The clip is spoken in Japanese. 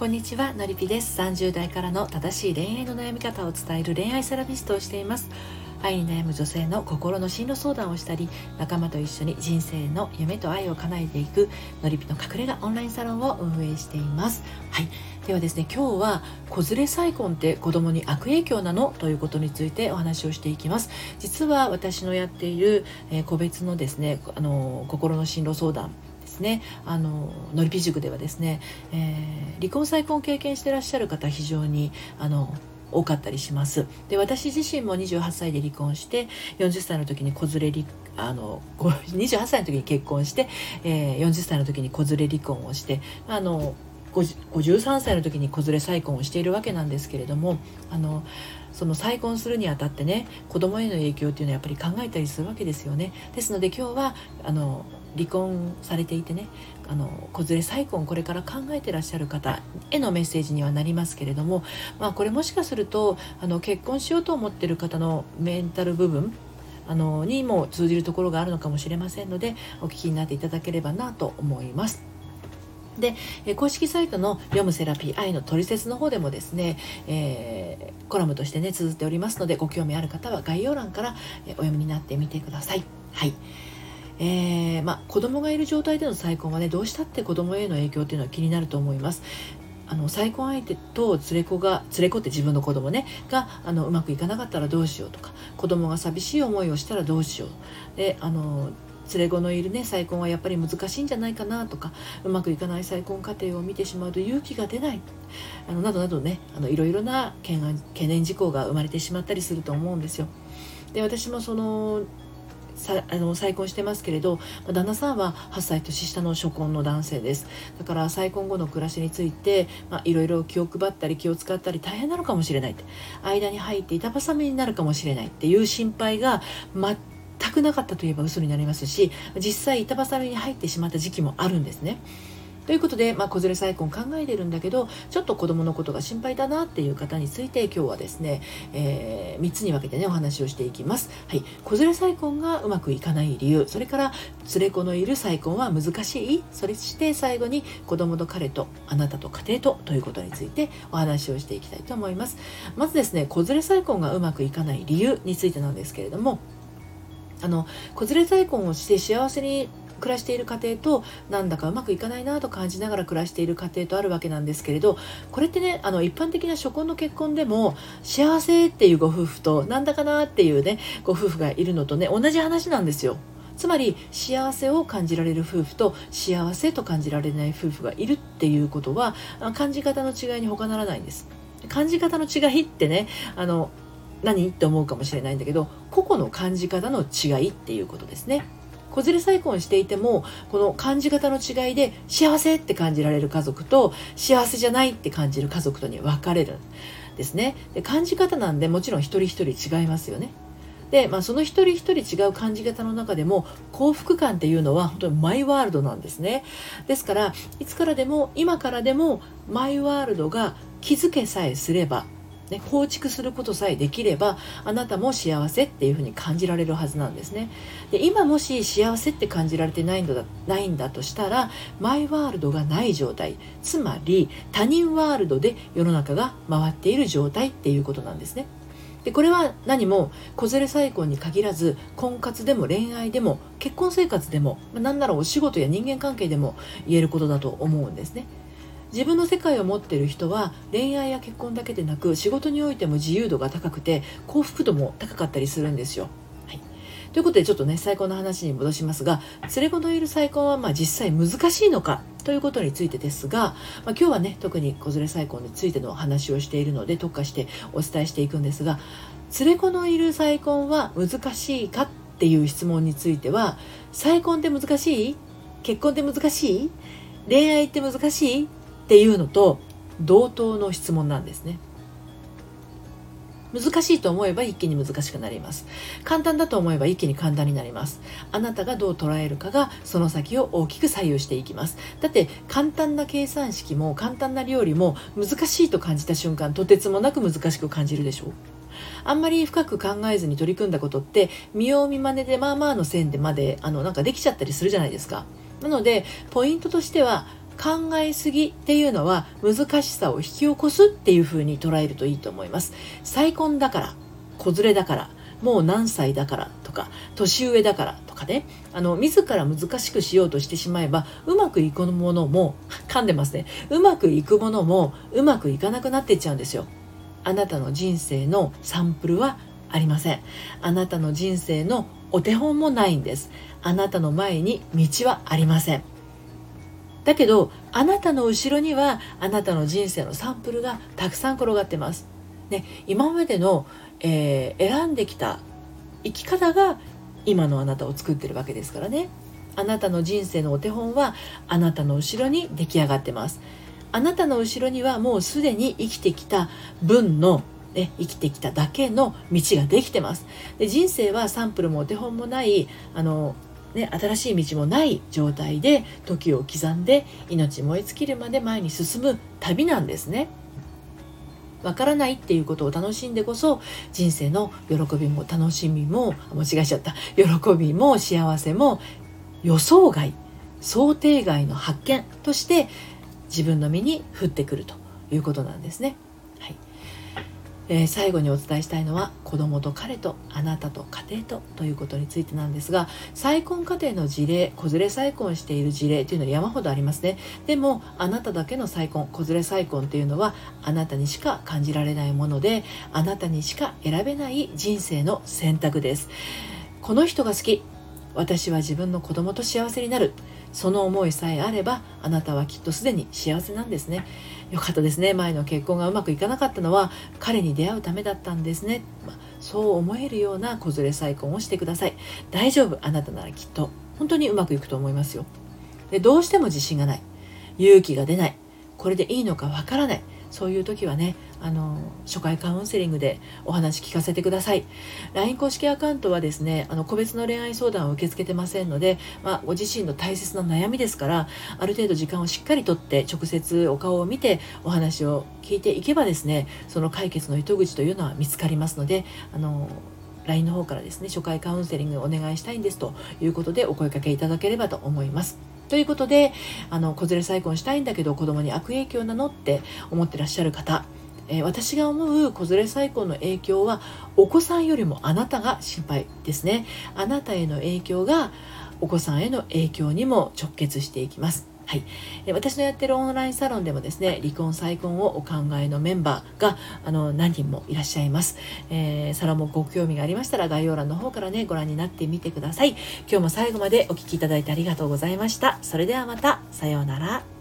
こんにちはのりぴです。30代からの正しい恋愛の悩み方を伝える恋愛セラピストをしています。愛に悩む女性の心の進路相談をしたり仲間と一緒に人生の夢と愛を叶えていくのりぴの隠れ家オンラインサロンを運営しています。はい。ではですね今日は子連れ再婚って子供に悪影響なの？ということについてお話をしていきます。実は私のやっている、え、個別のですねあの心の進路相談ですね。あののりぴ塾ではですね、えー、離婚再婚経験してらっしゃる方非常にあの多かったりします。で私自身も28歳で離婚して40歳の時に子連れあの 28歳の時に結婚して、えー、40歳の時に子連れ離婚をしてあの53歳の時に子連れ再婚をしているわけなんですけれどもあのその再婚するにあたってね子供への影響っていうのはやっぱり考えたりするわけですよねですので今日はあの離婚されていてねあの子連れ再婚これから考えてらっしゃる方へのメッセージにはなりますけれども、まあ、これもしかするとあの結婚しようと思ってる方のメンタル部分あのにも通じるところがあるのかもしれませんのでお聞きになっていただければなと思います。でえ公式サイトの「読むセラピー愛のトリセツ」の方でもですね、えー、コラムとしてね綴っておりますのでご興味ある方は概要欄からお読みになってみてください。はいえー、まあ、子供がいる状態での再婚はねどうしたって子供への影響っていうのは気になると思います。あの再婚相手と連れ子が連れ子って自分の子供ねがあのうまくいかなかったらどうしようとか子供が寂しい思いをしたらどうしようであの連れ子のいるね再婚はやっぱり難しいんじゃないかなとかうまくいかない再婚家庭を見てしまうと勇気が出ないあのなどなどねあのいろいろな懸念事項が生まれてしまったりすると思うんですよ。で私もそのさあの再婚してますけれど旦那さんは8歳年下の初婚の男性です。だから再婚後の暮らしについていろいろ気を配ったり気を使ったり大変なのかもしれないって。間に入って板挟みになるかもしれないっていう心配が全くなかったといえば嘘になりますし実際板挟みに入ってしまった時期もあるんですね。ということで、まあ、子連れ再婚考えてるんだけどちょっと子供のことが心配だなっていう方について今日はですね、えー、3つに分けてねお話をしていきます。はい、子連れ再婚がうまくいかない理由それから連れ子のいる再婚は難しいそれして最後に子供と彼とあなたと家庭とということについてお話をしていきたいと思います。まずですね子連れ再婚がうまくいかない理由についてなんですけれどもあの子連れ再婚をして幸せに暮らしている家庭となんだかうまくいかないなと感じながら暮らしている家庭とあるわけなんですけれどこれってねあの一般的な初婚の結婚でも幸せっていうご夫婦となんだかなっていうねご夫婦がいるのとね同じ話なんですよ。つまり幸せを感じられる夫婦と幸せと感じられない夫婦がいるっていうことは感じ方の違いに他ならないんです。感じ方の違いってねあの何？って思うかもしれないんだけど個々の感じ方の違いっていうことですね。子連れ再婚していてもこの感じ方の違いで幸せって感じられる家族と幸せじゃないって感じる家族とに分かれるんですね。で感じ方なんでもちろん一人一人違いますよね。で、まあ、その一人一人違う感じ方の中でも幸福感っていうのは本当にマイワールドなんですね。ですからいつからでも今からでもマイワールドが気づけさえすればね、構築することさえできればあなたも幸せっていうふうに感じられるはずなんですね。で今もし幸せって感じられてないんだないんだとしたらマイワールドがない状態。つまり他人ワールドで世の中が回っている状態っていうことなんですね。でこれは何も子連れ再婚に限らず婚活でも恋愛でも結婚生活でも何ならお仕事や人間関係でも言えることだと思うんですね。自分の世界を持っている人は恋愛や結婚だけでなく仕事においても自由度が高くて幸福度も高かったりするんですよ。はい、ということでちょっとね再婚の話に戻しますが連れ子のいる再婚はまあ実際難しいのかということについてですが、まあ、今日はね特に子連れ再婚についての話をしているので特化してお伝えしていくんですが連れ子のいる再婚は難しいかっていう質問については再婚って難しい？結婚って難しい？恋愛って難しい？っていうのと同等の質問なんですね。難しいと思えば一気に難しくなります。簡単だと思えば一気に簡単になります。あなたがどう捉えるかがその先を大きく左右していきます。だって簡単な計算式も簡単な料理も難しいと感じた瞬間とてつもなく難しく感じるでしょう。あんまり深く考えずに取り組んだことって見よう見まねでまあまあの線でまであのなんかできちゃったりするじゃないですか。なのでポイントとしては考えすぎっていうのは難しさを引き起こすっていうふうに捉えるといいと思います。再婚だから子連れだからもう何歳だからとか年上だからとかね。あの自ら難しくしようとしてしまえばうまくいくものも噛んでますね。うまくいくものもうまくいかなくなっていっちゃうんですよ。あなたの人生のサンプルはありません。あなたの人生のお手本もないんです。あなたの前に道はありません。だけどあなたの後ろにはあなたの人生のサンプルがたくさん転がってます、ね、今までの、えー、選んできた生き方が今のあなたを作ってるわけですからね。あなたの人生のお手本はあなたの後ろに出来上がってます。あなたの後ろにはもうすでに生きてきた分のね、生きてきただけの道ができてます。で人生はサンプルもお手本もないあの、ね、新しい道もない状態で時を刻んで命燃え尽きるまで前に進む旅なんですね。わからないっていうことを楽しんでこそ人生の喜びも楽しみも間違えちゃった喜びも幸せも予想外想定外の発見として自分の身に降ってくるということなんですね。はいえー、最後にお伝えしたいのは子供と彼とあなたと家庭とということについてなんですが再婚家庭の事例子連れ再婚している事例というのは山ほどありますね。でもあなただけの再婚子連れ再婚というのはあなたにしか感じられないものであなたにしか選べない人生の選択です。この人が好き。私は自分の子供と幸せになる。その思いさえあればあなたはきっとすでに幸せなんですね。よかったですね。前の結婚がうまくいかなかったのは彼に出会うためだったんですね、まあ、そう思えるような子連れ再婚をしてください。大丈夫。あなたならきっと本当にうまくいくと思いますよ。でどうしても自信がない。勇気が出ない。これでいいのかわからない。そういう時はねあの初回カウンセリングでお話聞かせてください LINE 公式アカウントはですねあの個別の恋愛相談を受け付けてませんので、まあ、ご自身の大切な悩みですからある程度時間をしっかりとって直接お顔を見てお話を聞いていけばですねその解決の糸口というのは見つかりますのであの LINE の方からですね初回カウンセリングお願いしたいんですということでお声かけいただければと思います。ということであの子連れ再婚したいんだけど子供に悪影響なのって思ってらっしゃる方え、私が思う子連れ再婚の影響はお子さんよりもあなたが心配ですね。あなたへの影響がお子さんへの影響にも直結していきます。はい、私のやってるオンラインサロンでもですね離婚再婚をお考えのメンバーがあの何人もいらっしゃいます、えー、サロンもご興味がありましたら概要欄の方からねご覧になってみてください。今日も最後までお聴きいただいてありがとうございました。それではまた。さようなら